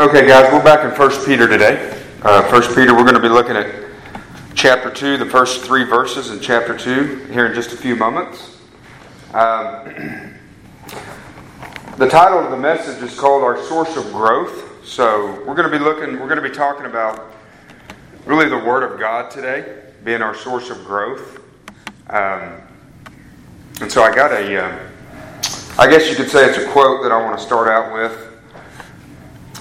Okay, guys, we're back in First Peter today. Uh, First Peter, we're going to be looking at chapter two, the first three verses in chapter two here in just a few moments. Um, the title of the message is called "Our Source of Growth." So we're going to be looking, we're going to be talking about really the Word of God today being our source of growth. Um, and so I got a, uh, I guess you could say it's a quote that I want to start out with.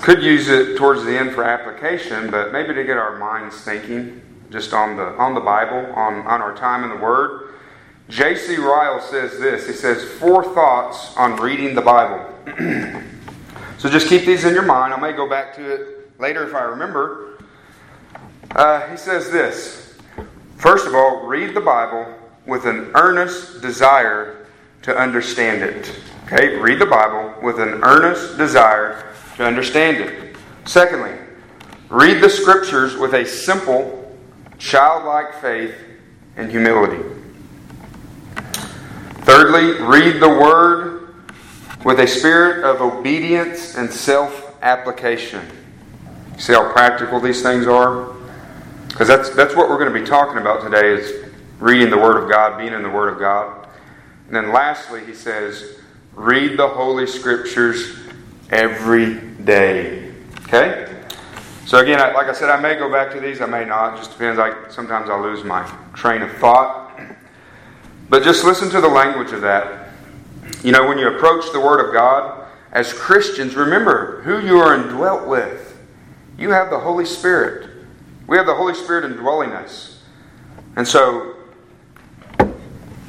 Could use it towards the end for application, but maybe to get our minds thinking just on the on the Bible, on, on our time in the Word. J.C. Ryle says this. He says, Four thoughts on reading the Bible. so just keep these in your mind. I may go back to it later if I remember. Uh, he says this First of all, read the Bible with an earnest desire to understand it. Okay, read the Bible with an earnest desire to understand it. Secondly, read the scriptures with a simple, childlike faith and humility. Thirdly, read the Word with a spirit of obedience and self application. See how practical these things are? Because that's, that's what we're going to be talking about today is reading the Word of God, being in the Word of God. And then lastly, he says, read the Holy Scriptures every day. Okay? So again, like I said, I may go back to these, I may not. Just depends. Like sometimes I lose my train of thought. But just listen to the language of that. You know, when you approach the Word of God as Christians, remember who you are indwelt with. You have the Holy Spirit. We have the Holy Spirit indwelling us. And so,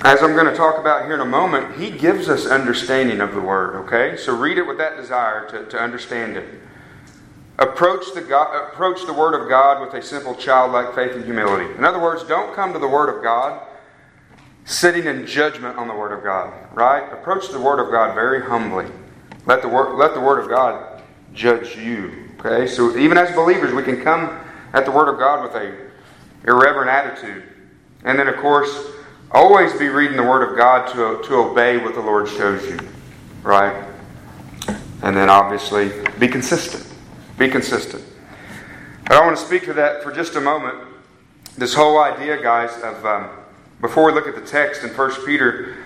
as I'm going to talk about here in a moment, He gives us understanding of the Word, okay? So read it with that desire to, to understand it. Approach the, God, approach the Word of God with a simple childlike faith and humility. In other words, don't come to the Word of God sitting in judgment on the Word of God, right? Approach the Word of God very humbly. Let the, word, let the Word of God judge you, okay? So even as believers, we can come at the Word of God with a irreverent attitude. And then, of course, always be reading the Word of God to, to obey what the Lord shows you, right? And then, obviously, be consistent. Be consistent. But I want to speak to that for just a moment. This whole idea, guys, of um, before we look at the text in 1 Peter,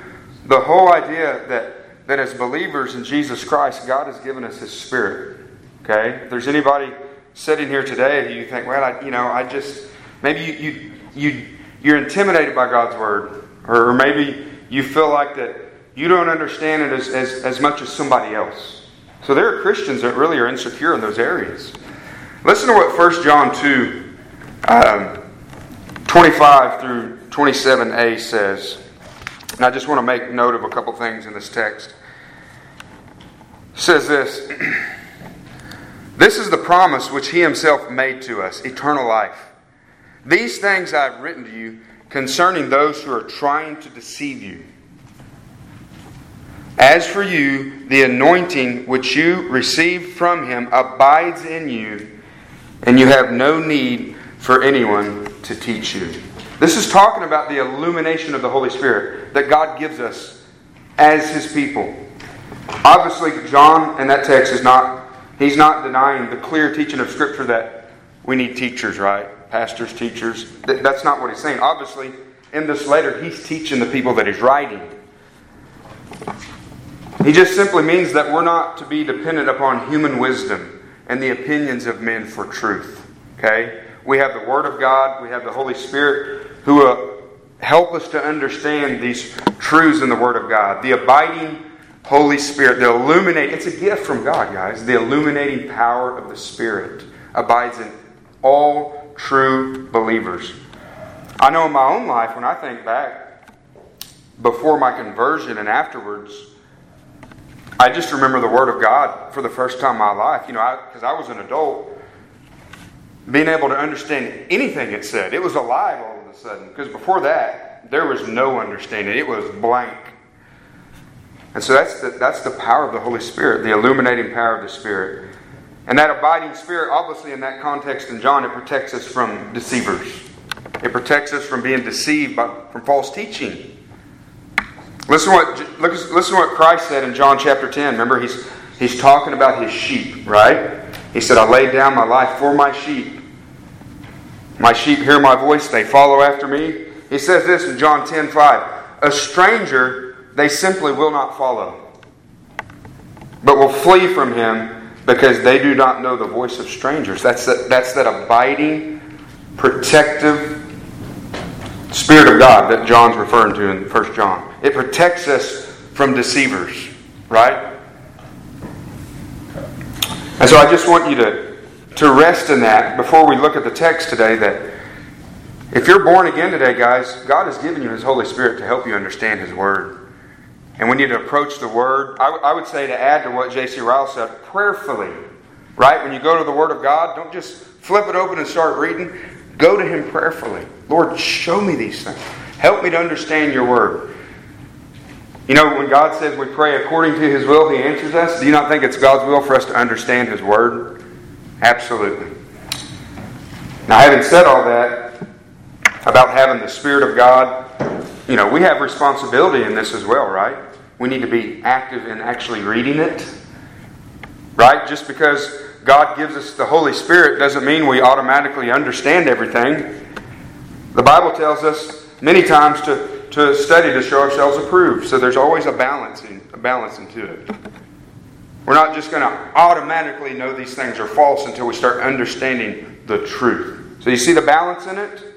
the whole idea that, that as believers in Jesus Christ, God has given us His Spirit. Okay? If there's anybody sitting here today who you think, well, I, you know, I just, maybe you, you, you, you're intimidated by God's Word, or maybe you feel like that you don't understand it as, as, as much as somebody else. So there are Christians that really are insecure in those areas. Listen to what 1 John 2, um, 25 through 27a says. And I just want to make note of a couple things in this text. It says this This is the promise which he himself made to us eternal life. These things I have written to you concerning those who are trying to deceive you. As for you, the anointing which you received from him abides in you, and you have no need for anyone to teach you. This is talking about the illumination of the Holy Spirit that God gives us as his people. Obviously, John in that text is not, he's not denying the clear teaching of Scripture that we need teachers, right? Pastors, teachers. That's not what he's saying. Obviously, in this letter, he's teaching the people that he's writing. He just simply means that we're not to be dependent upon human wisdom and the opinions of men for truth. Okay? We have the Word of God, we have the Holy Spirit who uh, help us to understand these truths in the Word of God. The abiding Holy Spirit, the illuminating, it's a gift from God, guys. The illuminating power of the Spirit abides in all true believers. I know in my own life, when I think back, before my conversion and afterwards, I just remember the Word of God for the first time in my life. You know, because I, I, was an adult, being able to understand anything it said. It was alive all of a sudden. Because before that, there was no understanding. It was blank. And so that's the, that's the power of the Holy Spirit, the illuminating power of the Spirit. And that abiding Spirit, obviously, in that context in John, it protects us from deceivers. It protects us from being deceived by, from false teaching. Listen what listen what Christ said in John chapter 10. Remember, he's he's talking about his sheep, right? He said, I laid down my life for my sheep. My sheep hear my voice, they follow after me. He says this in John 10 5. A stranger they simply will not follow, but will flee from him because they do not know the voice of strangers. That's that, that's that abiding, protective Spirit of God that John's referring to in 1 John. It protects us from deceivers, right? And so I just want you to, to rest in that before we look at the text today that if you're born again today, guys, God has given you His Holy Spirit to help you understand His Word. And we need to approach the Word. I, w- I would say to add to what J.C. Ryle said, prayerfully. Right? When you go to the Word of God, don't just flip it open and start reading. Go to Him prayerfully. Lord, show me these things. Help me to understand your Word. You know, when God says we pray according to His will, He answers us. Do you not think it's God's will for us to understand His Word? Absolutely. Now, having said all that about having the Spirit of God, you know, we have responsibility in this as well, right? We need to be active in actually reading it, right? Just because God gives us the Holy Spirit doesn't mean we automatically understand everything. The Bible tells us many times to to study to show ourselves approved. So there's always a balancing, a balancing to it. We're not just going to automatically know these things are false until we start understanding the truth. So you see the balance in it?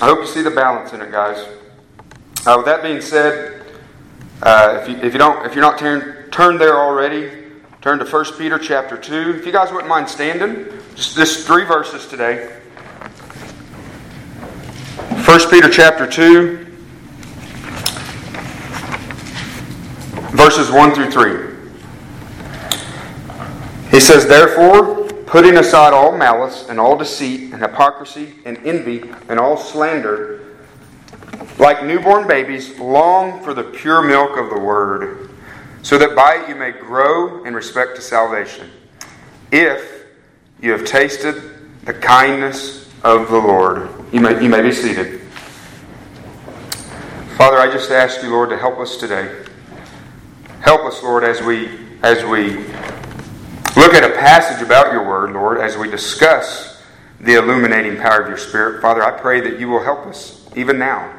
I hope you see the balance in it, guys. Uh, with that being said, uh, if, you, if you don't, if you're not turned turned there already, turn to 1 Peter chapter two. If you guys wouldn't mind standing, just this three verses today. 1 Peter chapter 2, verses 1 through 3. He says, Therefore, putting aside all malice and all deceit and hypocrisy and envy and all slander, like newborn babies, long for the pure milk of the word, so that by it you may grow in respect to salvation, if you have tasted the kindness of the Lord. You may, you may be seated. Father, I just ask you, Lord, to help us today. Help us, Lord, as we as we look at a passage about your word, Lord, as we discuss the illuminating power of your Spirit. Father, I pray that you will help us even now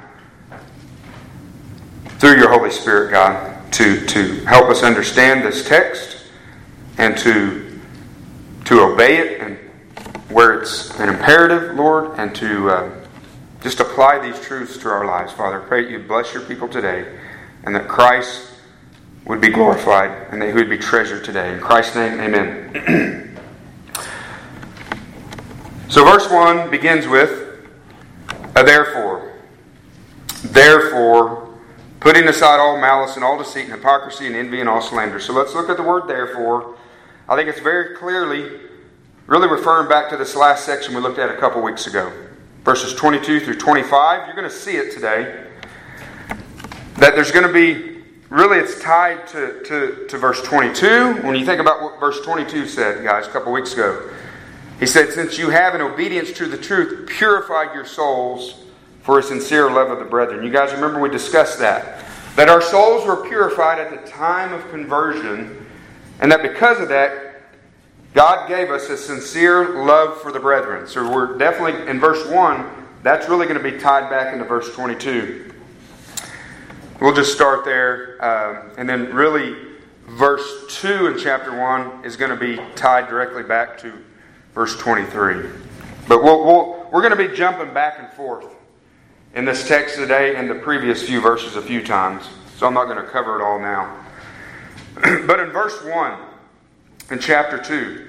through your Holy Spirit, God, to, to help us understand this text and to, to obey it and where it's an imperative, Lord, and to uh, just apply these truths to our lives. Father, I pray that you bless your people today and that Christ would be glorified and that he would be treasured today. In Christ's name, amen. so, verse 1 begins with a therefore. Therefore, putting aside all malice and all deceit and hypocrisy and envy and all slander. So, let's look at the word therefore. I think it's very clearly, really referring back to this last section we looked at a couple weeks ago. Verses 22 through 25. You're going to see it today. That there's going to be really it's tied to, to, to verse 22. When you think about what verse 22 said, guys, a couple weeks ago, he said, Since you have, in obedience to the truth, purified your souls for a sincere love of the brethren. You guys remember we discussed that. That our souls were purified at the time of conversion, and that because of that, God gave us a sincere love for the brethren. So we're definitely, in verse 1, that's really going to be tied back into verse 22. We'll just start there. Um, and then, really, verse 2 in chapter 1 is going to be tied directly back to verse 23. But we'll, we'll, we're going to be jumping back and forth in this text today and the previous few verses a few times. So I'm not going to cover it all now. but in verse 1 in chapter 2,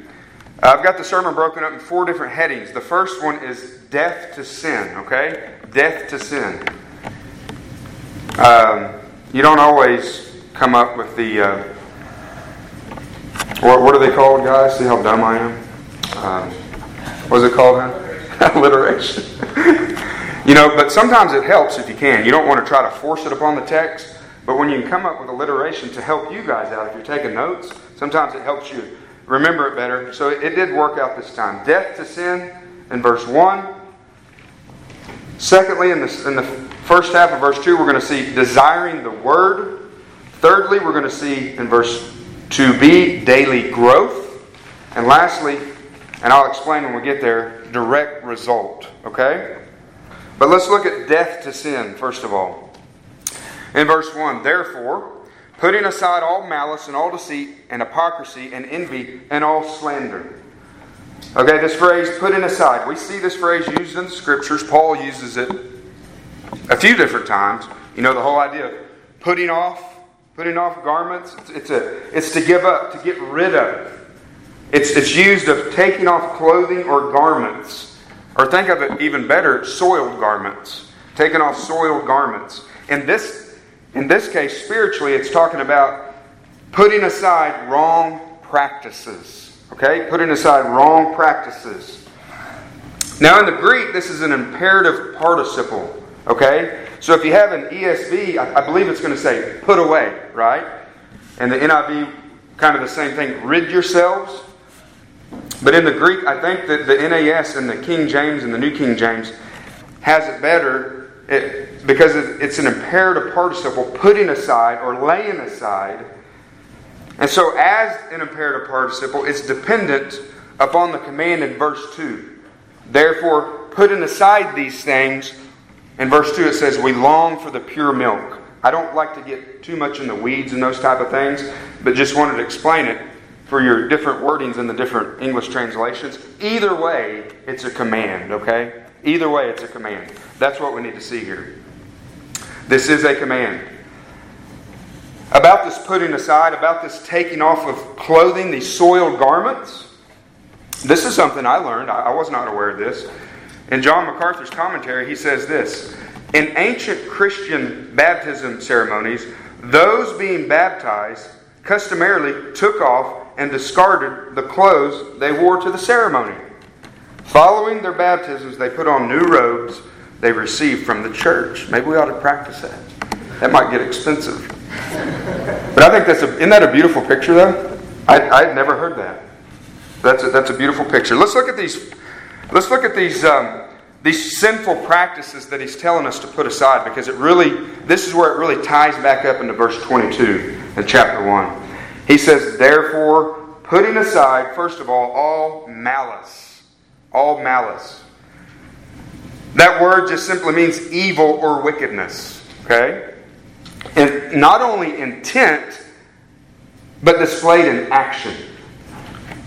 I've got the sermon broken up in four different headings. The first one is death to sin, okay? Death to sin. Um, you don't always come up with the. Uh, what, what are they called, guys? See how dumb I am? Um, what is it called, huh? Alliteration. you know, but sometimes it helps if you can. You don't want to try to force it upon the text, but when you can come up with alliteration to help you guys out, if you're taking notes, sometimes it helps you remember it better. So it, it did work out this time. Death to sin in verse 1. Secondly, in the, in the first half of verse 2, we're going to see desiring the word. Thirdly, we're going to see in verse 2b daily growth. And lastly, and I'll explain when we get there, direct result. Okay? But let's look at death to sin, first of all. In verse 1, therefore, putting aside all malice and all deceit and hypocrisy and envy and all slander. Okay, this phrase, putting aside, we see this phrase used in the scriptures. Paul uses it a few different times. You know, the whole idea of putting off, putting off garments, it's, it's, a, it's to give up, to get rid of. It's, it's used of taking off clothing or garments. Or think of it even better, soiled garments. Taking off soiled garments. In this, in this case, spiritually, it's talking about putting aside wrong practices. Okay? Putting aside wrong practices. Now, in the Greek, this is an imperative participle. Okay? So if you have an ESV, I, I believe it's going to say put away, right? And the NIV, kind of the same thing. Rid yourselves. But in the Greek, I think that the NAS and the King James and the New King James has it better it, because it's an imperative participle, putting aside or laying aside. And so, as an imperative participle, it's dependent upon the command in verse 2. Therefore, putting aside these things, in verse 2 it says, We long for the pure milk. I don't like to get too much in the weeds and those type of things, but just wanted to explain it for your different wordings in the different English translations. Either way, it's a command, okay? Either way, it's a command. That's what we need to see here. This is a command. About this putting aside, about this taking off of clothing, these soiled garments, this is something I learned. I was not aware of this. In John MacArthur's commentary, he says this In ancient Christian baptism ceremonies, those being baptized customarily took off and discarded the clothes they wore to the ceremony. Following their baptisms, they put on new robes they received from the church. Maybe we ought to practice that. That might get expensive. But I think that's a, isn't that a beautiful picture, though? I, I'd never heard that. That's a, that's a beautiful picture. Let's look at these. Let's look at these um, these sinful practices that he's telling us to put aside because it really this is where it really ties back up into verse 22 in chapter 1 he says therefore putting aside first of all all malice all malice. That word just simply means evil or wickedness okay? And not only intent but displayed in action.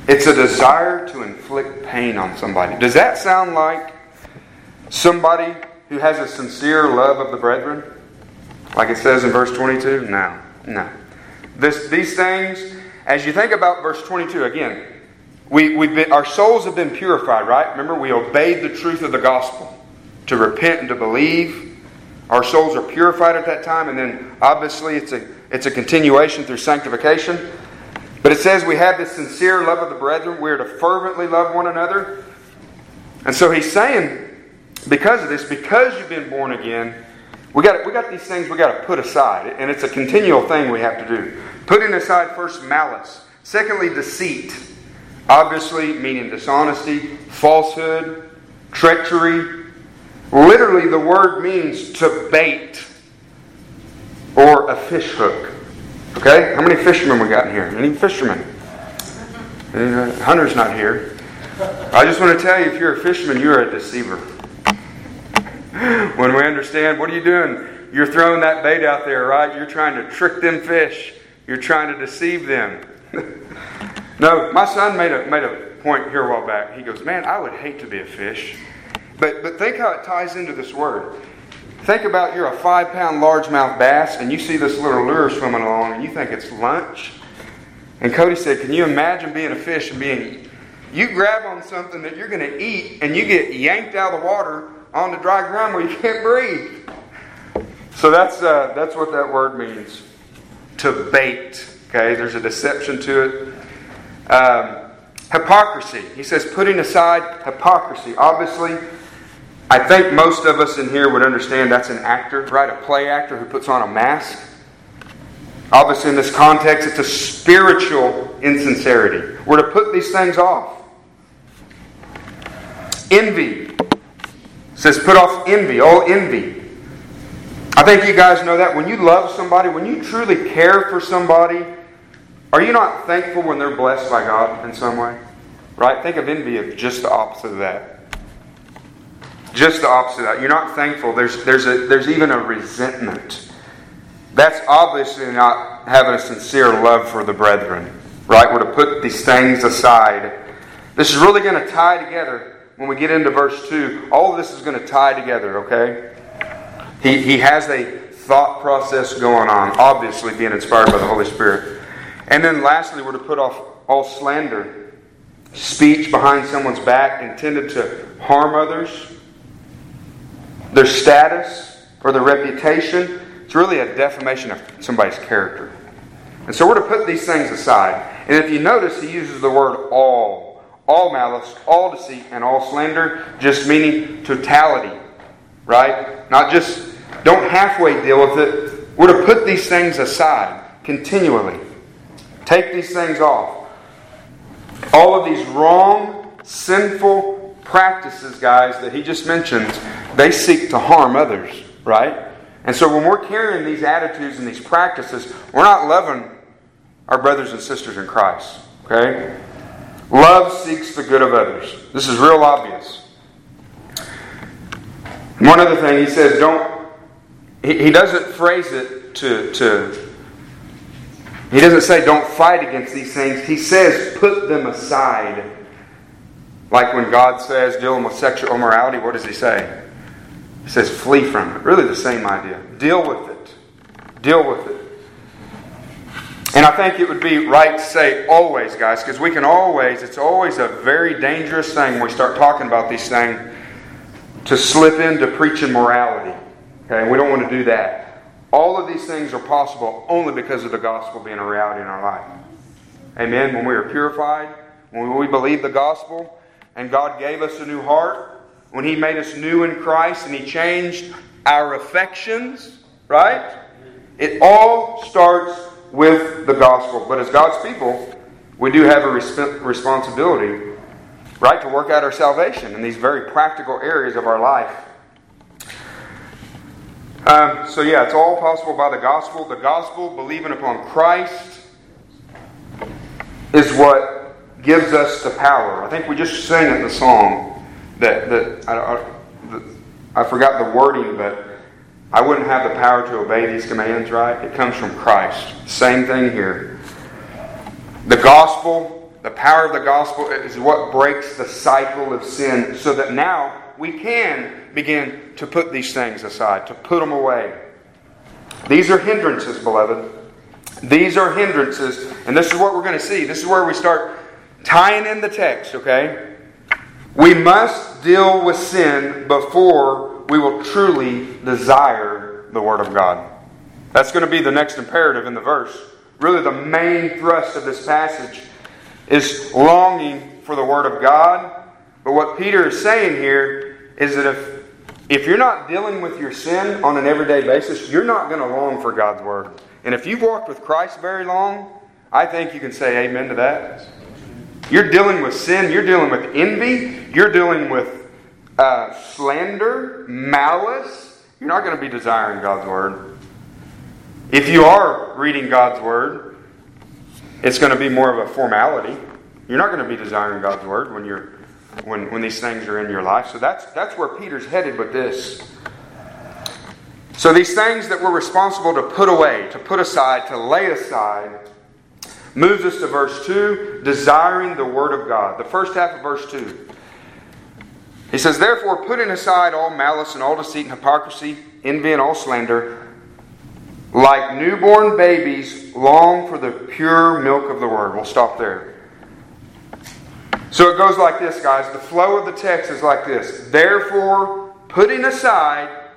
It's a desire to inflict pain on somebody. Does that sound like Somebody who has a sincere love of the brethren, like it says in verse 22? No, no. This, these things, as you think about verse 22, again, we, we've been, our souls have been purified, right? Remember, we obeyed the truth of the gospel to repent and to believe. Our souls are purified at that time, and then obviously it's a, it's a continuation through sanctification. But it says we have this sincere love of the brethren. We're to fervently love one another. And so he's saying because of this, because you've been born again, we got we got these things we got to put aside, and it's a continual thing we have to do. Putting aside first malice, secondly deceit, obviously meaning dishonesty, falsehood, treachery. Literally, the word means to bait or a fish hook. Okay, how many fishermen we got in here? Any fishermen? Uh, Hunter's not here. I just want to tell you, if you're a fisherman, you're a deceiver. when we understand, what are you doing? You're throwing that bait out there, right? You're trying to trick them fish. You're trying to deceive them. no, my son made a, made a point here a while back. He goes, Man, I would hate to be a fish. But, but think how it ties into this word. Think about you're a five pound largemouth bass and you see this little lure swimming along and you think it's lunch. And Cody said, Can you imagine being a fish and being, you grab on something that you're going to eat and you get yanked out of the water on the dry ground where you can't breathe. So that's, uh, that's what that word means to bait. Okay, there's a deception to it. Um, hypocrisy. He says, putting aside hypocrisy. Obviously, I think most of us in here would understand that's an actor, right? A play actor who puts on a mask. Obviously, in this context, it's a spiritual insincerity. We're to put these things off. Envy says, put off envy, all envy. I think you guys know that. When you love somebody, when you truly care for somebody, are you not thankful when they're blessed by God in some way? Right? Think of envy as just the opposite of that. Just the opposite of that. You're not thankful. There's, there's, a, there's even a resentment. That's obviously not having a sincere love for the brethren. Right? We're to put these things aside. This is really going to tie together when we get into verse 2. All of this is going to tie together, okay? He, he has a thought process going on, obviously being inspired by the Holy Spirit. And then lastly, we're to put off all slander, speech behind someone's back intended to harm others, their status, or their reputation. It's really a defamation of somebody's character. And so we're to put these things aside. And if you notice, he uses the word all. All malice, all deceit, and all slander, just meaning totality. Right? Not just don't halfway deal with it. We're to put these things aside continually. Take these things off. All of these wrong, sinful practices, guys, that he just mentions, they seek to harm others, right? And so when we're carrying these attitudes and these practices, we're not loving our brothers and sisters in Christ, okay? Love seeks the good of others. This is real obvious. One other thing, he says, don't, he, he doesn't phrase it to, to he doesn't say don't fight against these things. He says put them aside. Like when God says dealing with sexual immorality, what does he say? He says flee from it. Really the same idea. Deal with it. Deal with it. And I think it would be right to say always, guys, because we can always, it's always a very dangerous thing when we start talking about these things to slip into preaching morality. Okay, we don't want to do that. All of these things are possible only because of the gospel being a reality in our life. Amen. When we are purified, when we believe the gospel, and God gave us a new heart, when He made us new in Christ and He changed our affections, right? It all starts with the gospel. But as God's people, we do have a resp- responsibility, right, to work out our salvation in these very practical areas of our life. Um, so, yeah, it's all possible by the gospel. The gospel, believing upon Christ, is what gives us the power. I think we just sang in the song that, that I, I, I forgot the wording, but I wouldn't have the power to obey these commands, right? It comes from Christ. Same thing here. The gospel, the power of the gospel is what breaks the cycle of sin so that now we can begin to put these things aside, to put them away. These are hindrances, beloved. These are hindrances, and this is what we're going to see. This is where we start tying in the text, okay? We must deal with sin before we will truly desire the Word of God. That's going to be the next imperative in the verse. Really, the main thrust of this passage is longing for the Word of God. But what Peter is saying here is that if if you're not dealing with your sin on an everyday basis, you're not going to long for God's word. And if you've walked with Christ very long, I think you can say amen to that. You're dealing with sin, you're dealing with envy, you're dealing with uh, slander, malice. You're not going to be desiring God's word. If you are reading God's word, it's going to be more of a formality. You're not going to be desiring God's word when you're when, when these things are in your life. So that's, that's where Peter's headed with this. So these things that we're responsible to put away, to put aside, to lay aside, moves us to verse 2 desiring the Word of God. The first half of verse 2. He says, Therefore, putting aside all malice and all deceit and hypocrisy, envy and all slander, like newborn babies, long for the pure milk of the Word. We'll stop there. So it goes like this, guys. The flow of the text is like this. Therefore, putting aside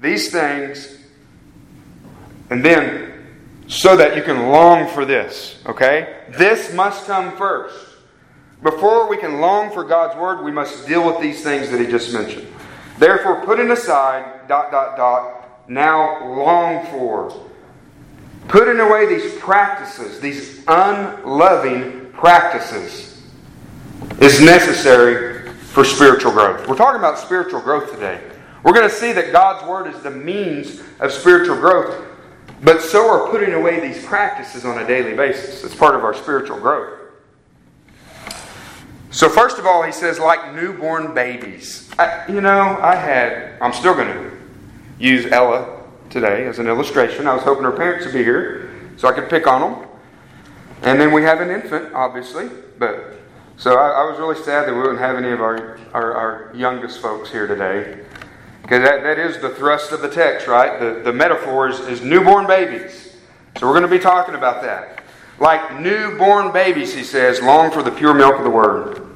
these things, and then so that you can long for this, okay? This must come first. Before we can long for God's word, we must deal with these things that he just mentioned. Therefore, putting aside, dot, dot, dot, now long for. Putting away these practices, these unloving practices is necessary for spiritual growth. We're talking about spiritual growth today. We're going to see that God's Word is the means of spiritual growth, but so are putting away these practices on a daily basis. It's part of our spiritual growth. So, first of all, he says, like newborn babies. I, you know, I had, I'm still going to use Ella today as an illustration. I was hoping her parents would be here so I could pick on them. And then we have an infant, obviously. But so I, I was really sad that we wouldn't have any of our, our, our youngest folks here today. Because that, that is the thrust of the text, right? The, the metaphor is, is newborn babies. So we're going to be talking about that. Like newborn babies, he says, long for the pure milk of the word.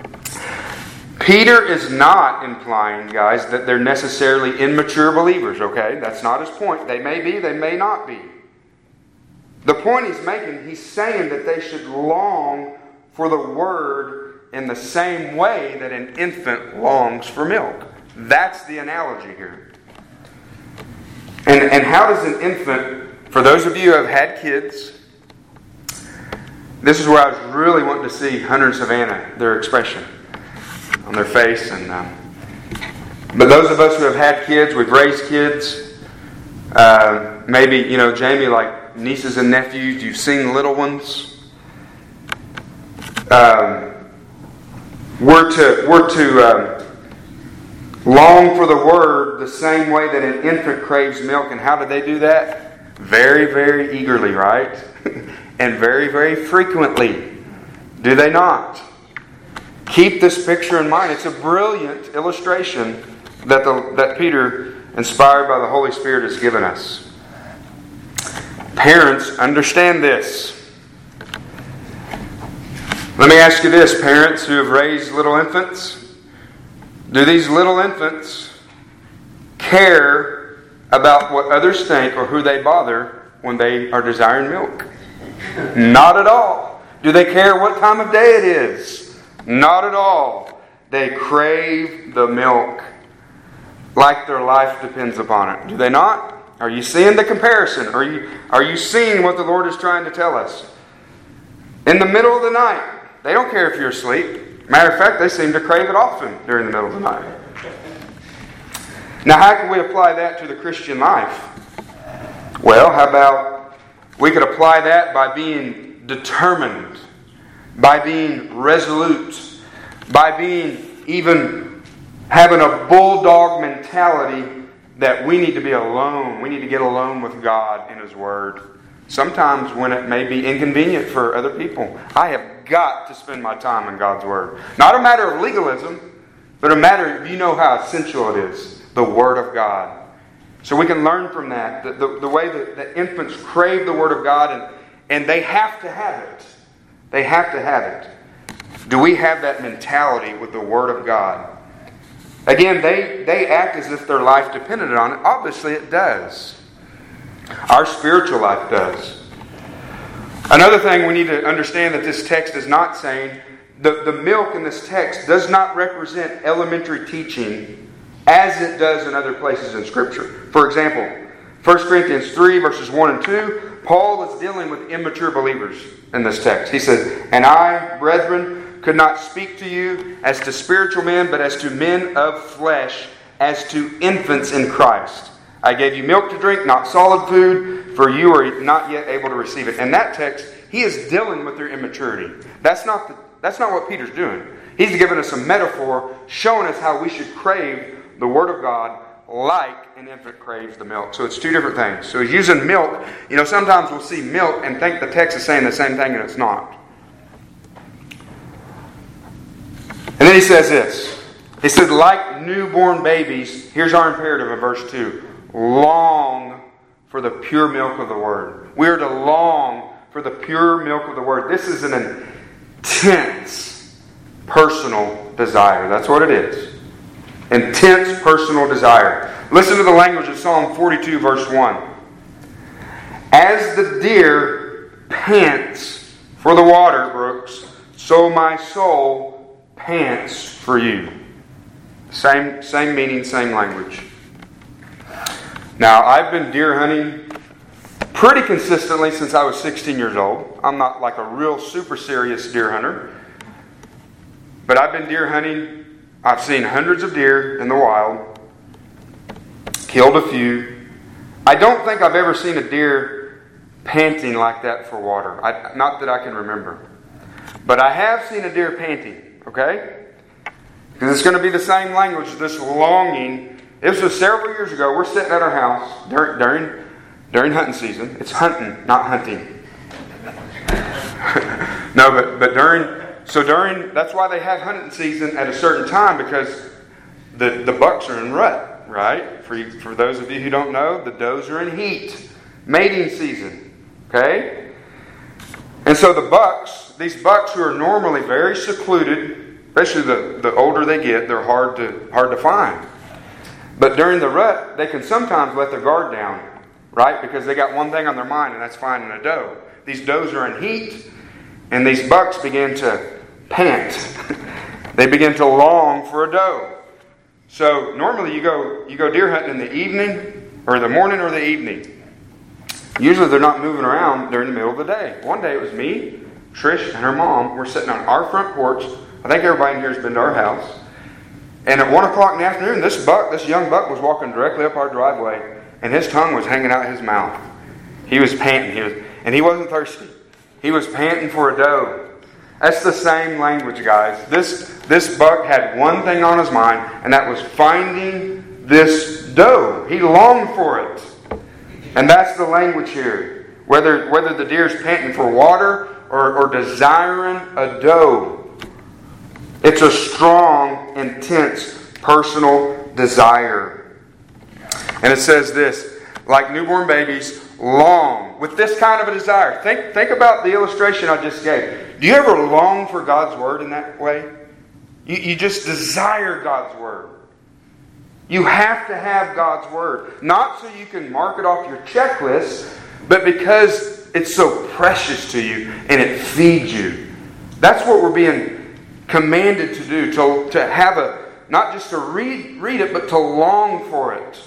Peter is not implying, guys, that they're necessarily immature believers, okay? That's not his point. They may be, they may not be. The point he's making, he's saying that they should long for the word in the same way that an infant longs for milk. That's the analogy here. And, and how does an infant, for those of you who have had kids, this is where I was really wanting to see Hunter and Savannah, their expression on their face. And um, But those of us who have had kids, we've raised kids, uh, maybe, you know, Jamie, like nieces and nephews, you've seen little ones. Um, we're to, we're to um, long for the word the same way that an infant craves milk. And how do they do that? Very, very eagerly, right? and very, very frequently. Do they not? Keep this picture in mind. It's a brilliant illustration that, the, that Peter, inspired by the Holy Spirit, has given us. Parents, understand this. Let me ask you this, parents who have raised little infants. Do these little infants care about what others think or who they bother when they are desiring milk? Not at all. Do they care what time of day it is? Not at all. They crave the milk like their life depends upon it. Do they not? Are you seeing the comparison? Are you, are you seeing what the Lord is trying to tell us? In the middle of the night, they don't care if you're asleep. Matter of fact, they seem to crave it often during the middle of the night. Now, how can we apply that to the Christian life? Well, how about we could apply that by being determined, by being resolute, by being even having a bulldog mentality that we need to be alone. We need to get alone with God and His Word. Sometimes when it may be inconvenient for other people. I have got to spend my time in God's Word. Not a matter of legalism, but a matter of you know how essential it is the Word of God. So we can learn from that the, the, the way that the infants crave the Word of God and, and they have to have it. They have to have it. Do we have that mentality with the Word of God? Again, they, they act as if their life depended on it. Obviously, it does. Our spiritual life does. Another thing we need to understand that this text is not saying the, the milk in this text does not represent elementary teaching as it does in other places in Scripture. For example, 1 Corinthians 3, verses 1 and 2, Paul is dealing with immature believers in this text. He says, And I, brethren, could not speak to you as to spiritual men, but as to men of flesh, as to infants in Christ. I gave you milk to drink, not solid food, for you are not yet able to receive it. In that text, he is dealing with their immaturity. That's not, the, that's not what Peter's doing. He's given us a metaphor showing us how we should crave the Word of God like an infant craves the milk. So it's two different things. So he's using milk. You know, sometimes we'll see milk and think the text is saying the same thing, and it's not. And then he says this. He said, like newborn babies, here's our imperative in verse 2 long for the pure milk of the Word. We are to long for the pure milk of the Word. This is an intense personal desire. That's what it is. Intense personal desire. Listen to the language of Psalm 42, verse 1. As the deer pants for the water brooks, so my soul pants for you. Same, same meaning, same language. Now, I've been deer hunting pretty consistently since I was 16 years old. I'm not like a real super serious deer hunter, but I've been deer hunting. I've seen hundreds of deer in the wild, killed a few. I don't think I've ever seen a deer panting like that for water. I, not that I can remember. But I have seen a deer panting. Okay? Because it's going to be the same language, this longing. This was several years ago. We're sitting at our house during, during, during hunting season. It's hunting, not hunting. no, but, but during, so during, that's why they have hunting season at a certain time because the, the bucks are in rut, right? For, for those of you who don't know, the does are in heat. Mating season, okay? And so the bucks, these bucks who are normally very secluded, especially the, the older they get, they're hard to, hard to find. But during the rut, they can sometimes let their guard down, right? Because they got one thing on their mind, and that's finding a doe. These does are in heat, and these bucks begin to pant. they begin to long for a doe. So normally you go you go deer hunting in the evening, or the morning, or the evening. Usually they're not moving around during the middle of the day. One day it was me, Trish, and her mom. We're sitting on our front porch. I think everybody in here has been to our house. And at one o'clock in the afternoon, this buck, this young buck, was walking directly up our driveway, and his tongue was hanging out his mouth. He was panting. He was, and he wasn't thirsty. He was panting for a doe. That's the same language, guys. This, this buck had one thing on his mind, and that was finding this doe. He longed for it. And that's the language here. Whether, whether the deer is panting for water or, or desiring a doe, it's a strong, intense, personal desire. And it says this like newborn babies, long with this kind of a desire. Think, think about the illustration I just gave. Do you ever long for God's Word in that way? You, you just desire God's Word. You have to have God's Word. Not so you can mark it off your checklist, but because it's so precious to you and it feeds you. That's what we're being commanded to do, to, to have a, not just to read, read it, but to long for it.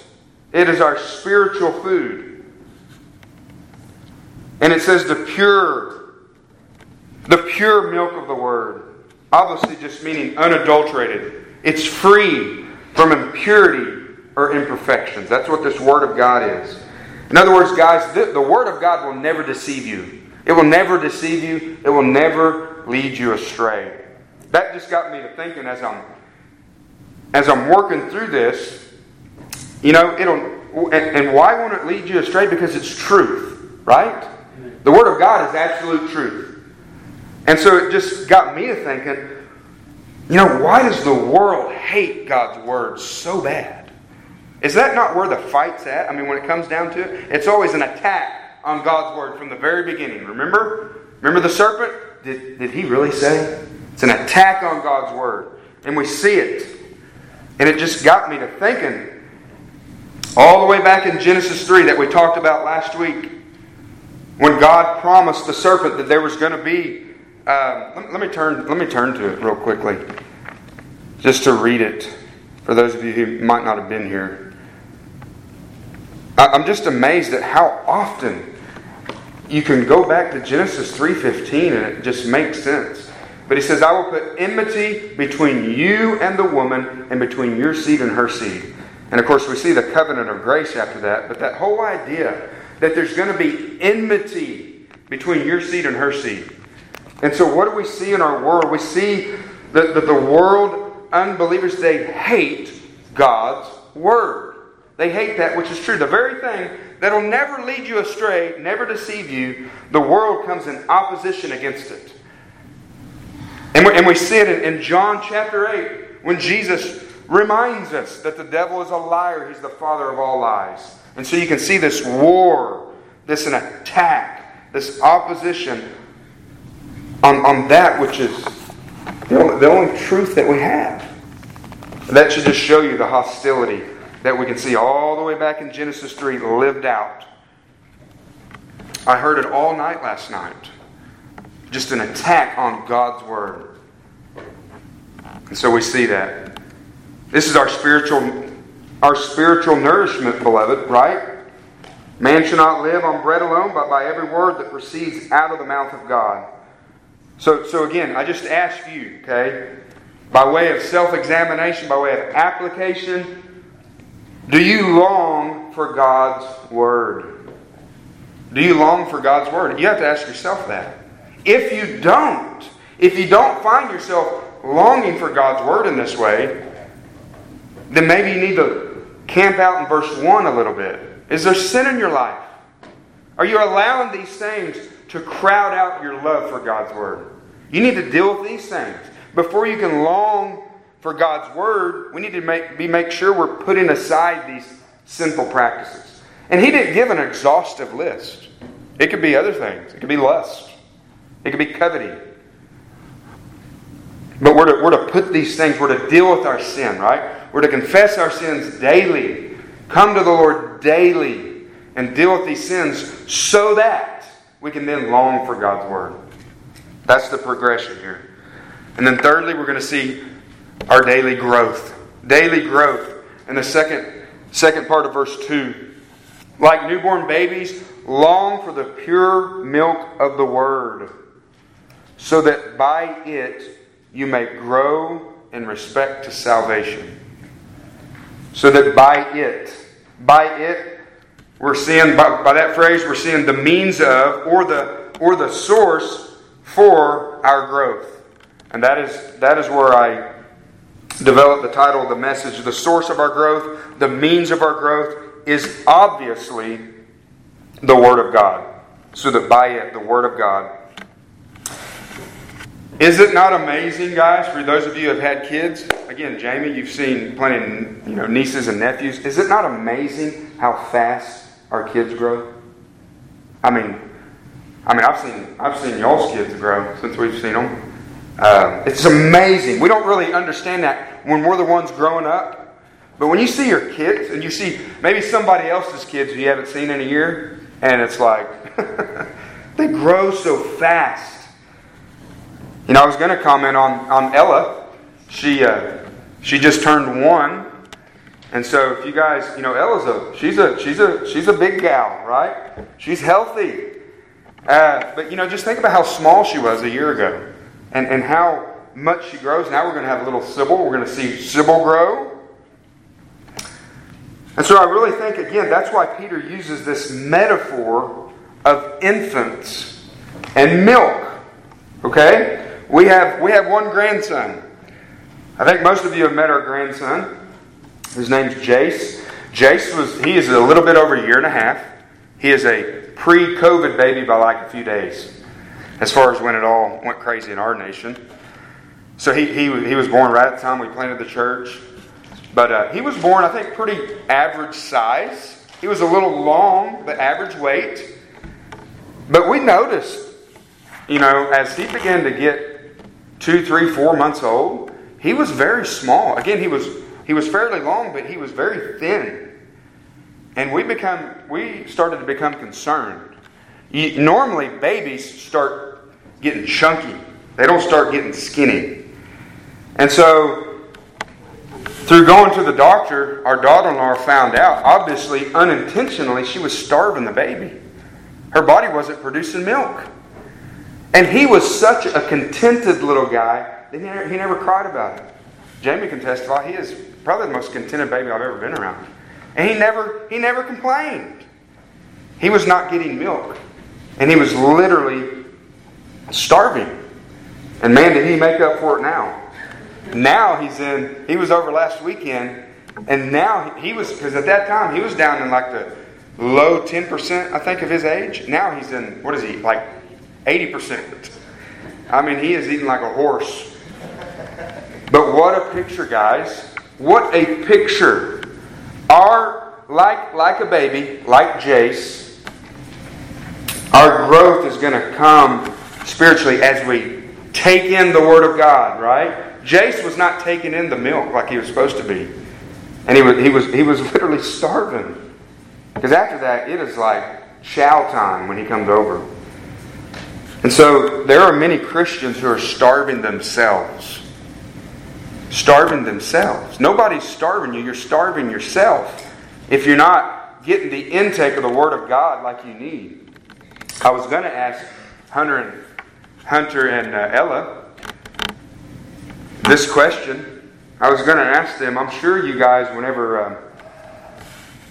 It is our spiritual food. And it says the pure, the pure milk of the Word. Obviously, just meaning unadulterated. It's free from impurity or imperfections. That's what this Word of God is. In other words, guys, the, the Word of God will never deceive you. It will never deceive you. It will never lead you astray. That just got me to thinking as I'm as I'm working through this. You know, it'll and, and why won't it lead you astray? Because it's truth, right? The Word of God is absolute truth. And so it just got me to thinking, you know, why does the world hate God's Word so bad? Is that not where the fight's at? I mean, when it comes down to it, it's always an attack on God's Word from the very beginning. Remember? Remember the serpent? Did, did he really say? It's an attack on God's Word. And we see it. And it just got me to thinking, all the way back in Genesis 3 that we talked about last week, when God promised the serpent that there was going to be. Uh, let, let, me turn. Let me turn to it real quickly, just to read it for those of you who might not have been here. I, I'm just amazed at how often you can go back to Genesis three fifteen and it just makes sense. But he says, "I will put enmity between you and the woman, and between your seed and her seed." And of course, we see the covenant of grace after that. But that whole idea that there's going to be enmity between your seed and her seed. And so, what do we see in our world? We see that, that the world, unbelievers, they hate God's word. They hate that which is true. The very thing that'll never lead you astray, never deceive you, the world comes in opposition against it. And we, and we see it in, in John chapter 8 when Jesus reminds us that the devil is a liar, he's the father of all lies. And so you can see this war, this an attack, this opposition on, on that which is the only, the only truth that we have. That should just show you the hostility that we can see all the way back in Genesis 3 lived out. I heard it all night last night. Just an attack on God's Word. And so we see that. This is our spiritual our spiritual nourishment, beloved, right? Man shall not live on bread alone, but by every word that proceeds out of the mouth of God. So, so again, I just ask you, okay, by way of self examination, by way of application, do you long for God's Word? Do you long for God's Word? You have to ask yourself that. If you don't, if you don't find yourself longing for God's Word in this way, then maybe you need to camp out in verse 1 a little bit. Is there sin in your life? Are you allowing these things to crowd out your love for God's Word? You need to deal with these things. Before you can long for God's Word, we need to make, be, make sure we're putting aside these sinful practices. And he didn't give an exhaustive list. It could be other things. It could be lust. It could be coveting. But we're to, we're to put these things, we're to deal with our sin, right? We're to confess our sins daily, come to the Lord daily, and deal with these sins so that we can then long for God's Word. That's the progression here. And then, thirdly, we're going to see our daily growth. Daily growth. In the second, second part of verse 2. Like newborn babies, long for the pure milk of the Word, so that by it you may grow in respect to salvation. So that by it, by it, we're seeing, by, by that phrase, we're seeing the means of or the, or the source for our growth. And that is, that is where I developed the title of the message. The source of our growth, the means of our growth is obviously the Word of God. So that by it, the Word of God. Is it not amazing, guys, for those of you who have had kids? Again, Jamie, you've seen plenty of you know, nieces and nephews. Is it not amazing how fast our kids grow? I mean, I mean, I've seen I've seen y'all's kids grow since we've seen them. Uh, it's amazing. We don't really understand that when we're the ones growing up. But when you see your kids and you see maybe somebody else's kids you haven't seen in a year, and it's like they grow so fast. You know, I was going to comment on, on Ella. She uh, she just turned one, and so if you guys, you know, Ella's a she's a she's a she's a big gal, right? She's healthy, uh, but you know, just think about how small she was a year ago, and and how much she grows. Now we're going to have a little Sybil. We're going to see Sybil grow. And so I really think, again, that's why Peter uses this metaphor of infants and milk. Okay? We have, we have one grandson. I think most of you have met our grandson. His name's Jace. Jace was, he is a little bit over a year and a half. He is a pre COVID baby by like a few days, as far as when it all went crazy in our nation. So he, he, he was born right at the time we planted the church. But uh, he was born, I think, pretty average size. He was a little long, but average weight. But we noticed, you know, as he began to get two, three, four months old, he was very small. Again, he was he was fairly long, but he was very thin. And we become we started to become concerned. You, normally, babies start getting chunky. They don't start getting skinny. And so, through going to the doctor, our daughter-in-law found out. Obviously, unintentionally, she was starving the baby. Her body wasn't producing milk. And he was such a contented little guy that he never, he never cried about it. Jamie can testify he is probably the most contented baby I've ever been around. And he never he never complained. He was not getting milk. And he was literally starving. And man, did he make up for it now. Now he's in, he was over last weekend, and now he was, because at that time he was down in like the low 10%, I think, of his age. Now he's in, what is he, like 80%. I mean, he is eating like a horse. But what a picture, guys. What a picture. Our, like, like a baby, like Jace, our growth is going to come spiritually as we take in the Word of God, right? Jace was not taking in the milk like he was supposed to be. And he was, he was, he was literally starving. Because after that, it is like chow time when he comes over. And so there are many Christians who are starving themselves. Starving themselves. Nobody's starving you, you're starving yourself if you're not getting the intake of the Word of God like you need. I was going to ask Hunter and Hunter and uh, Ella this question. I was going to ask them. I'm sure you guys, whenever um,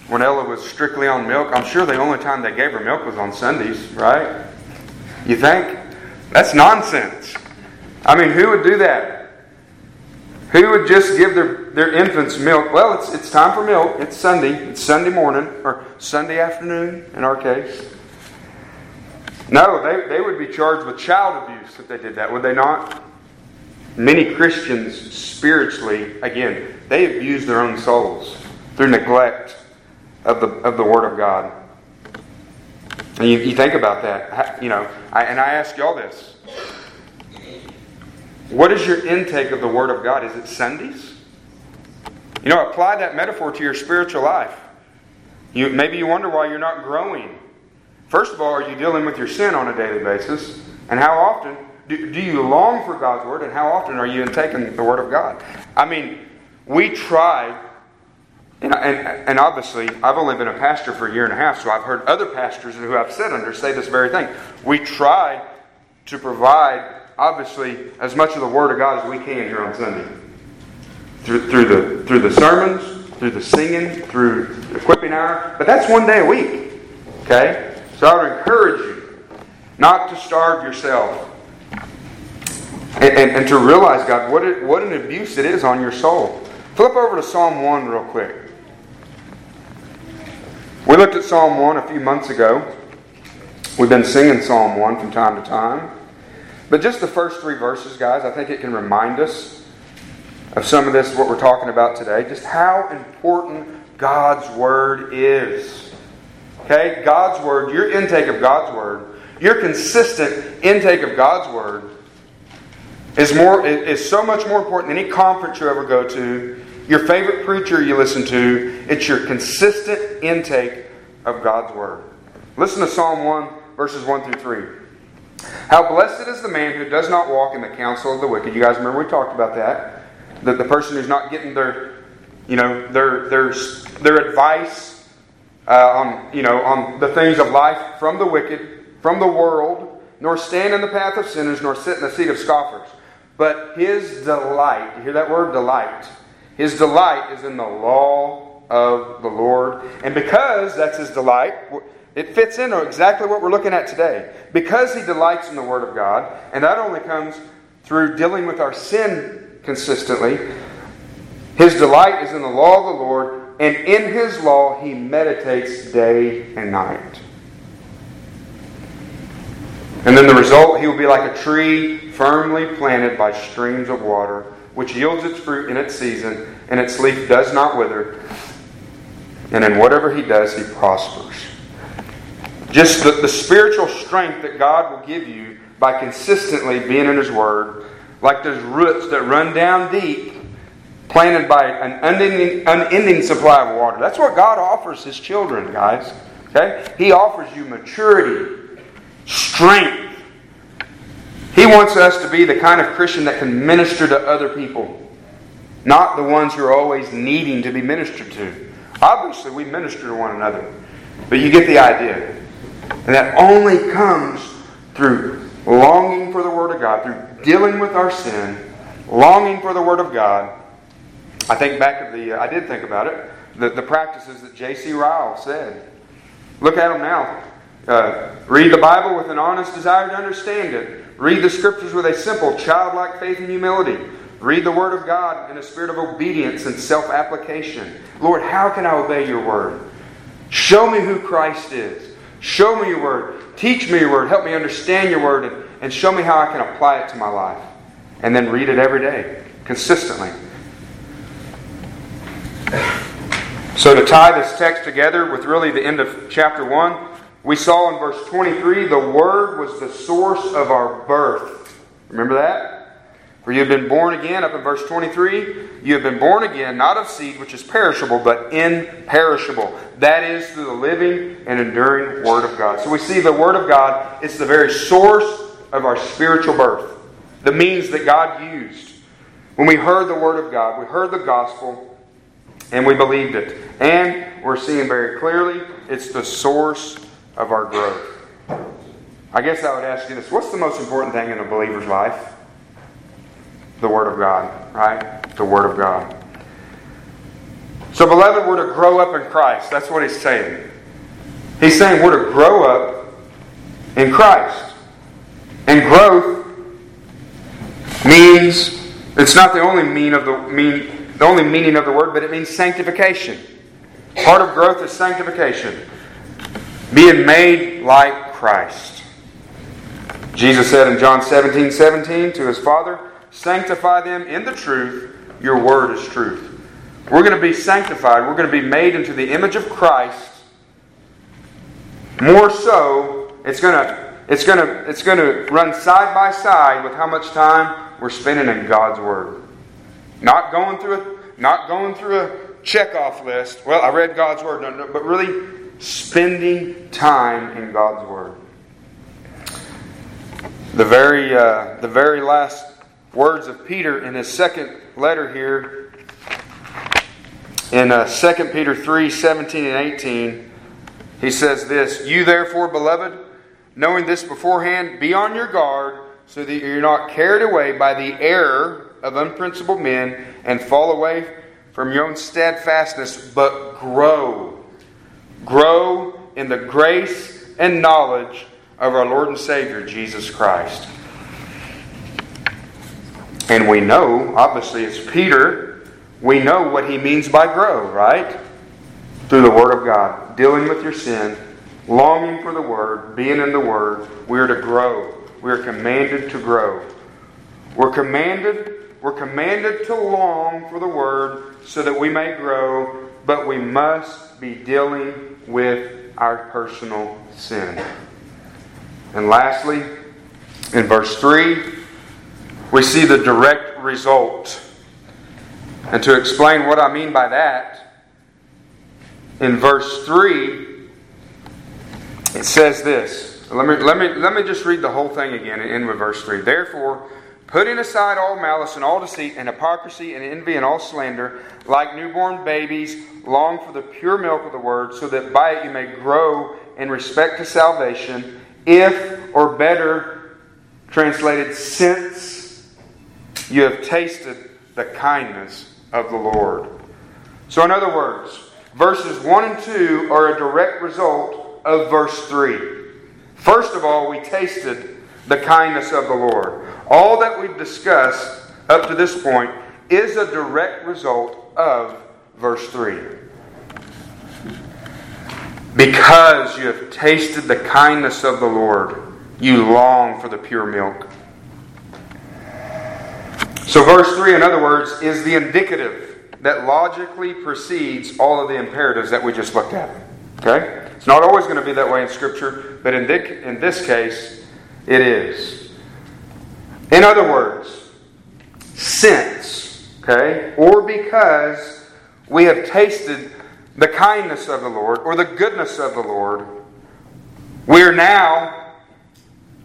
when Ella was strictly on milk, I'm sure the only time they gave her milk was on Sundays, right? You think? That's nonsense. I mean, who would do that? Who would just give their, their infants milk? Well, it's, it's time for milk. It's Sunday. It's Sunday morning, or Sunday afternoon in our case. No, they, they would be charged with child abuse if they did that, would they not? Many Christians, spiritually, again, they abuse their own souls through neglect of the, of the Word of God. And you, you think about that, you know, I, and I ask y'all this. What is your intake of the Word of God? Is it Sundays? You know, apply that metaphor to your spiritual life. You, maybe you wonder why you're not growing. First of all, are you dealing with your sin on a daily basis? And how often do, do you long for God's Word? And how often are you intaking the Word of God? I mean, we try and, and, and, obviously, I've only been a pastor for a year and a half, so I've heard other pastors who I've sat under say this very thing. We try to provide, obviously, as much of the Word of God as we can here on Sunday. Through, through, the, through the sermons, through the singing, through equipping hour. But that's one day a week. Okay? So I would encourage you not to starve yourself. And, and, and to realize, God, what, it, what an abuse it is on your soul. Flip over to Psalm 1 real quick. We looked at Psalm 1 a few months ago. We've been singing Psalm 1 from time to time. But just the first three verses, guys, I think it can remind us of some of this, what we're talking about today, just how important God's Word is. Okay? God's Word, your intake of God's Word, your consistent intake of God's Word is, more, is so much more important than any conference you ever go to, your favorite preacher you listen to. It's your consistent intake of God's Word. Listen to Psalm 1, verses 1 through 3. How blessed is the man who does not walk in the counsel of the wicked. You guys remember we talked about that. That the person who's not getting their, you know, their their their advice uh, on you know on the things of life from the wicked, from the world, nor stand in the path of sinners, nor sit in the seat of scoffers. But his delight, you hear that word delight? His delight is in the law of the Lord. And because that's his delight, it fits into exactly what we're looking at today. Because he delights in the Word of God, and that only comes through dealing with our sin consistently, his delight is in the law of the Lord, and in his law he meditates day and night. And then the result, he will be like a tree firmly planted by streams of water which yields its fruit in its season, and its leaf does not wither. And in whatever he does, he prospers. Just the, the spiritual strength that God will give you by consistently being in His Word, like those roots that run down deep, planted by an unending, unending supply of water. That's what God offers His children, guys. Okay? He offers you maturity, strength, he wants us to be the kind of Christian that can minister to other people, not the ones who are always needing to be ministered to. Obviously, we minister to one another, but you get the idea. And that only comes through longing for the Word of God, through dealing with our sin, longing for the Word of God. I think back of the, I did think about it, the, the practices that J.C. Ryle said. Look at them now. Uh, read the Bible with an honest desire to understand it. Read the scriptures with a simple, childlike faith and humility. Read the Word of God in a spirit of obedience and self application. Lord, how can I obey your Word? Show me who Christ is. Show me your Word. Teach me your Word. Help me understand your Word and, and show me how I can apply it to my life. And then read it every day, consistently. So, to tie this text together with really the end of chapter 1, we saw in verse 23 the Word was the source of our birth. Remember that? For you have been born again, up in verse 23, you have been born again, not of seed which is perishable, but imperishable. That is through the living and enduring Word of God. So we see the Word of God is the very source of our spiritual birth, the means that God used. When we heard the Word of God, we heard the gospel, and we believed it. And we're seeing very clearly it's the source of our growth. I guess I would ask you this what's the most important thing in a believer's life? The Word of God, right? The Word of God. So, beloved, we're to grow up in Christ. That's what he's saying. He's saying we're to grow up in Christ. And growth means It's not the only mean of the mean the only meaning of the word, but it means sanctification. Part of growth is sanctification. Being made like Christ. Jesus said in John 17, 17 to his Father, Sanctify them in the truth, your word is truth. We're going to be sanctified. We're going to be made into the image of Christ. More so, it's going to it's going to it's going to run side by side with how much time we're spending in God's word. Not going through a not going through a checkoff list. Well, I read God's word, no, no, but really spending time in God's word. The very uh, the very last words of Peter in his second letter here in uh, 2 Peter 3 17 and 18, he says this You therefore, beloved, knowing this beforehand, be on your guard so that you're not carried away by the error of unprincipled men and fall away from your own steadfastness, but grow. Grow in the grace and knowledge of our Lord and Savior, Jesus Christ. And we know, obviously, it's Peter we know what he means by grow, right? Through the Word of God, dealing with your sin, longing for the Word, being in the Word. We are to grow. We are commanded to grow. We're commanded, we're commanded to long for the Word so that we may grow, but we must be dealing with our personal sin. And lastly, in verse 3, we see the direct result and to explain what I mean by that, in verse 3, it says this. Let me, let, me, let me just read the whole thing again and end with verse 3. Therefore, putting aside all malice and all deceit and hypocrisy and envy and all slander, like newborn babies, long for the pure milk of the word, so that by it you may grow in respect to salvation, if, or better translated, since you have tasted the kindness of the Lord. So, in other words, verses 1 and 2 are a direct result of verse 3. First of all, we tasted the kindness of the Lord. All that we've discussed up to this point is a direct result of verse 3. Because you have tasted the kindness of the Lord, you long for the pure milk. So, verse 3, in other words, is the indicative that logically precedes all of the imperatives that we just looked at. Okay? It's not always going to be that way in Scripture, but in, in this case, it is. In other words, since, okay, or because we have tasted the kindness of the Lord or the goodness of the Lord, we are now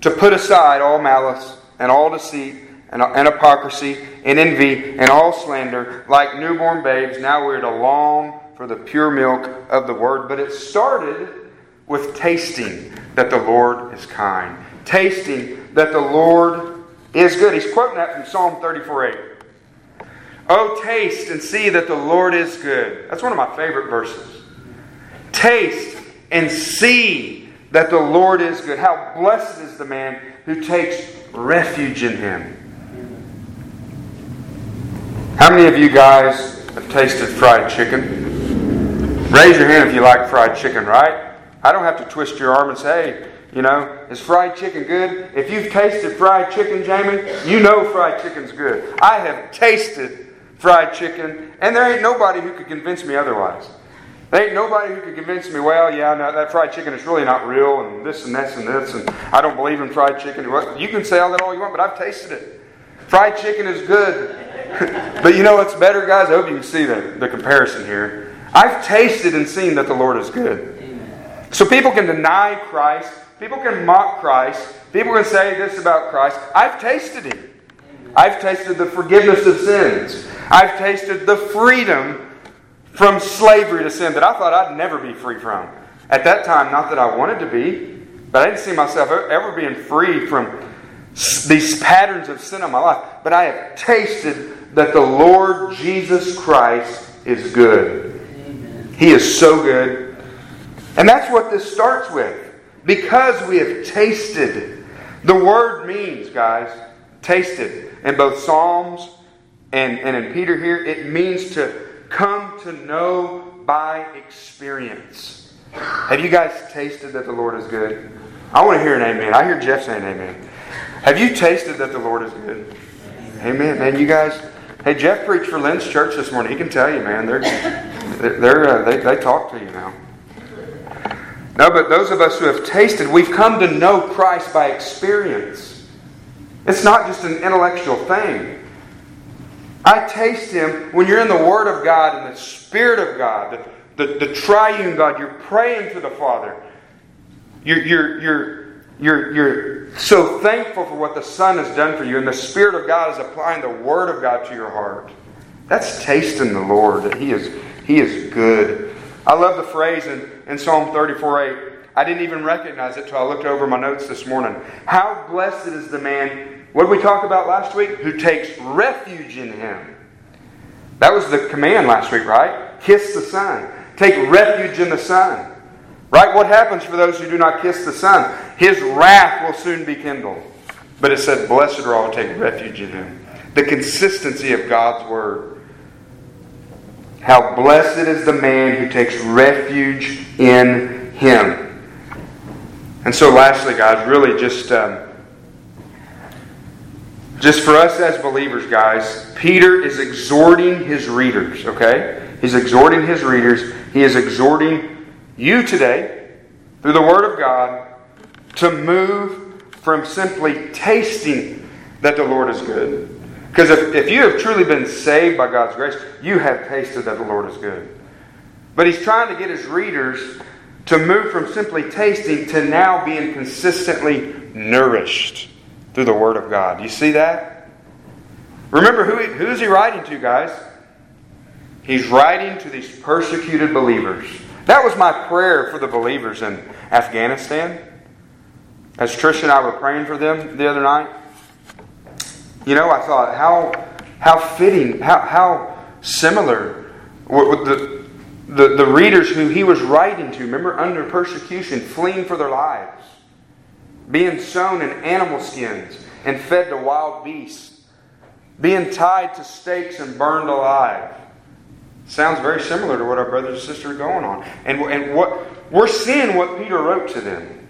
to put aside all malice and all deceit and, and hypocrisy and envy and all slander, like newborn babes. Now we're to long for the pure milk of the word. But it started with tasting that the Lord is kind, tasting that the Lord is good. He's quoting that from Psalm 34 8. Oh, taste and see that the Lord is good. That's one of my favorite verses. Taste and see that the Lord is good. How blessed is the man who takes refuge in him. How many of you guys have tasted fried chicken? Raise your hand if you like fried chicken, right? I don't have to twist your arm and say, you know, is fried chicken good? If you've tasted fried chicken, Jamie, you know fried chicken's good. I have tasted fried chicken, and there ain't nobody who could convince me otherwise. There ain't nobody who could convince me, well, yeah, no, that fried chicken is really not real, and this and this and this, and I don't believe in fried chicken. You can say all that all you want, but I've tasted it. Fried chicken is good. but you know what's better, guys? I hope you can see the, the comparison here. I've tasted and seen that the Lord is good. So people can deny Christ, people can mock Christ, people can say this about Christ. I've tasted Him. I've tasted the forgiveness of sins. I've tasted the freedom from slavery to sin that I thought I'd never be free from. At that time, not that I wanted to be, but I didn't see myself ever being free from these patterns of sin in my life. But I have tasted that the Lord Jesus Christ is good. Amen. He is so good. And that's what this starts with. Because we have tasted. The word means, guys, tasted. In both Psalms and, and in Peter here, it means to come to know by experience. Have you guys tasted that the Lord is good? I want to hear an amen. I hear Jeff saying amen. Have you tasted that the Lord is good? Amen, man. You guys, hey, Jeff preached for Lynn's church this morning. He can tell you, man. They're, they're, uh, they, they talk to you now. No, but those of us who have tasted, we've come to know Christ by experience. It's not just an intellectual thing. I taste Him when you're in the Word of God and the Spirit of God, the, the, the triune God. You're praying to the Father. You're, you're, you're, you're, you're so thankful for what the Son has done for you, and the Spirit of God is applying the Word of God to your heart. That's tasting the Lord, that He is, he is good. I love the phrase in, in Psalm 34 8. I didn't even recognize it till I looked over my notes this morning. How blessed is the man, what did we talk about last week? Who takes refuge in him. That was the command last week, right? Kiss the Son. Take refuge in the Son. Right? What happens for those who do not kiss the Son? His wrath will soon be kindled. But it said, Blessed are all who take refuge in him. The consistency of God's Word. How blessed is the man who takes refuge in him. And so, lastly, guys, really just. Um, just for us as believers, guys, Peter is exhorting his readers, okay? He's exhorting his readers. He is exhorting you today, through the Word of God, to move from simply tasting that the Lord is good. Because if, if you have truly been saved by God's grace, you have tasted that the Lord is good. But he's trying to get his readers to move from simply tasting to now being consistently nourished through the Word of God. You see that? Remember, who, who is he writing to, guys? He's writing to these persecuted believers. That was my prayer for the believers in Afghanistan. As Trish and I were praying for them the other night, you know, I thought how how fitting, how how similar the, the the readers who he was writing to. Remember, under persecution, fleeing for their lives, being sewn in animal skins and fed to wild beasts, being tied to stakes and burned alive. Sounds very similar to what our brothers and sisters are going on. And, and what we're seeing what Peter wrote to them.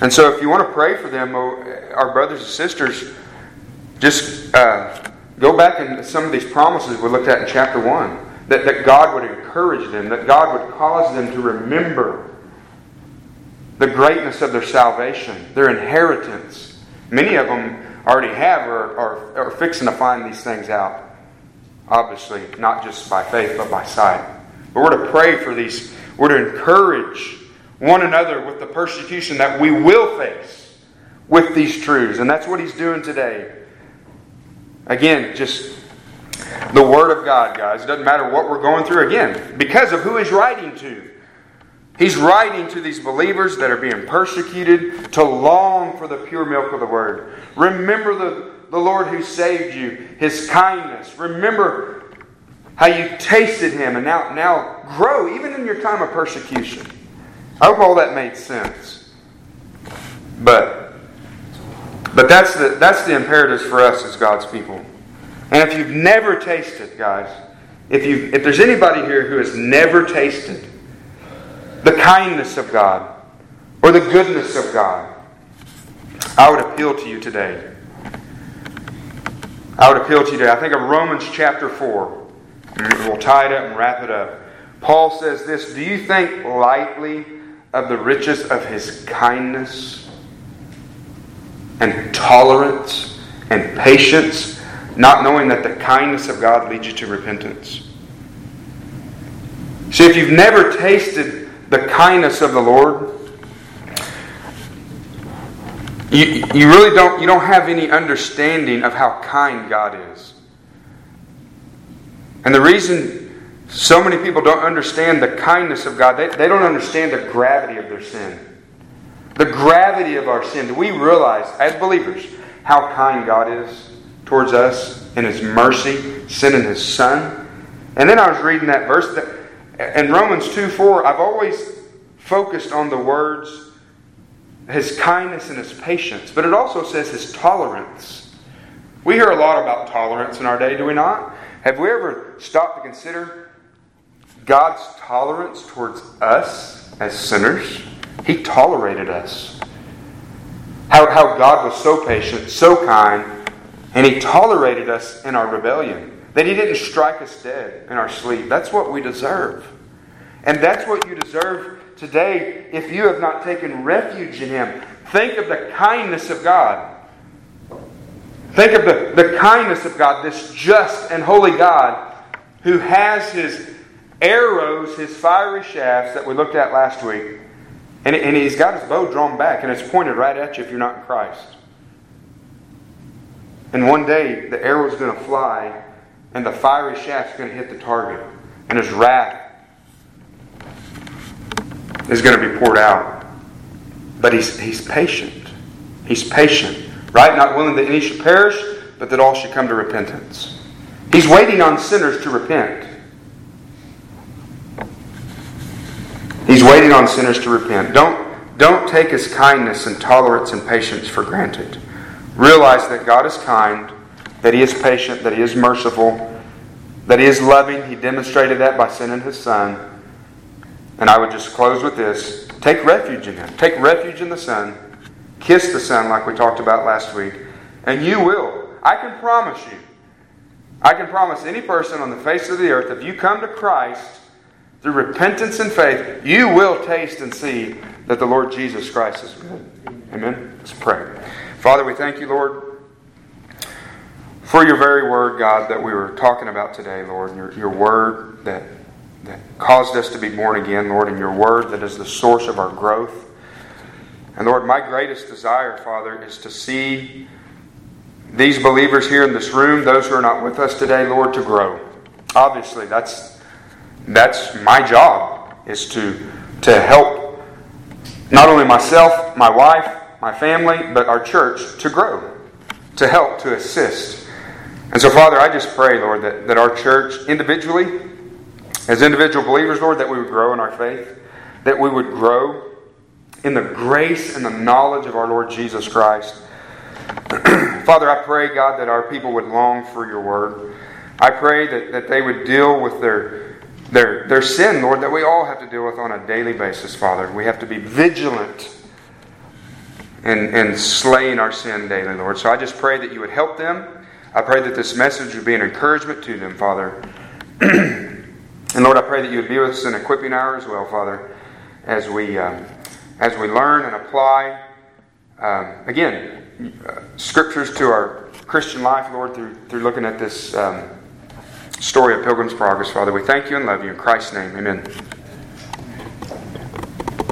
And so if you want to pray for them, oh, our brothers and sisters, just uh, go back and some of these promises we looked at in chapter 1. That, that God would encourage them, that God would cause them to remember the greatness of their salvation, their inheritance. Many of them already have or are, are fixing to find these things out. Obviously, not just by faith, but by sight. But we're to pray for these. We're to encourage one another with the persecution that we will face with these truths. And that's what he's doing today. Again, just the Word of God, guys. It doesn't matter what we're going through. Again, because of who he's writing to. He's writing to these believers that are being persecuted to long for the pure milk of the Word. Remember the the Lord who saved you, His kindness. Remember how you tasted Him and now, now grow even in your time of persecution. I hope all that made sense. But but that's the that's the imperatives for us as God's people. And if you've never tasted, guys, if you if there's anybody here who has never tasted the kindness of God or the goodness of God, I would appeal to you today I would appeal to you today. I think of Romans chapter 4. We'll tie it up and wrap it up. Paul says this Do you think lightly of the riches of his kindness and tolerance and patience, not knowing that the kindness of God leads you to repentance? See, if you've never tasted the kindness of the Lord, you, you really don't, you don't have any understanding of how kind God is. And the reason so many people don't understand the kindness of God, they, they don't understand the gravity of their sin. The gravity of our sin. Do we realize, as believers, how kind God is towards us in His mercy, sending His Son? And then I was reading that verse that, in Romans 2 4, I've always focused on the words his kindness and his patience, but it also says his tolerance. We hear a lot about tolerance in our day, do we not? Have we ever stopped to consider God's tolerance towards us as sinners? He tolerated us. How, how God was so patient, so kind, and He tolerated us in our rebellion. That He didn't strike us dead in our sleep. That's what we deserve. And that's what you deserve today if you have not taken refuge in Him. Think of the kindness of God. Think of the, the kindness of God, this just and holy God who has His arrows, His fiery shafts that we looked at last week, and, and He's got His bow drawn back and it's pointed right at you if you're not in Christ. And one day the arrow's going to fly and the fiery shaft's going to hit the target, and His wrath is going to be poured out. But he's, he's patient. He's patient, right? Not willing that any should perish, but that all should come to repentance. He's waiting on sinners to repent. He's waiting on sinners to repent. Don't, don't take his kindness and tolerance and patience for granted. Realize that God is kind, that he is patient, that he is merciful, that he is loving. He demonstrated that by sending his son. And I would just close with this take refuge in Him. Take refuge in the Son. Kiss the Son, like we talked about last week. And you will. I can promise you. I can promise any person on the face of the earth, if you come to Christ through repentance and faith, you will taste and see that the Lord Jesus Christ is good. Amen? Let's pray. Father, we thank you, Lord, for your very word, God, that we were talking about today, Lord. Your, your word that that caused us to be born again, Lord, in your word that is the source of our growth. And Lord, my greatest desire, Father, is to see these believers here in this room, those who are not with us today, Lord, to grow. Obviously, that's that's my job is to to help not only myself, my wife, my family, but our church to grow, to help, to assist. And so, Father, I just pray, Lord, that, that our church individually as individual believers, Lord, that we would grow in our faith, that we would grow in the grace and the knowledge of our Lord Jesus Christ. Father, I pray, God, that our people would long for your word. I pray that, that they would deal with their, their, their sin, Lord, that we all have to deal with on a daily basis, Father. We have to be vigilant and, in slaying our sin daily, Lord. So I just pray that you would help them. I pray that this message would be an encouragement to them, Father. And Lord, I pray that you would be with us in equipping hour as well, Father, as we um, as we learn and apply um, again uh, scriptures to our Christian life, Lord, through through looking at this um, story of Pilgrim's Progress, Father. We thank you and love you in Christ's name. Amen.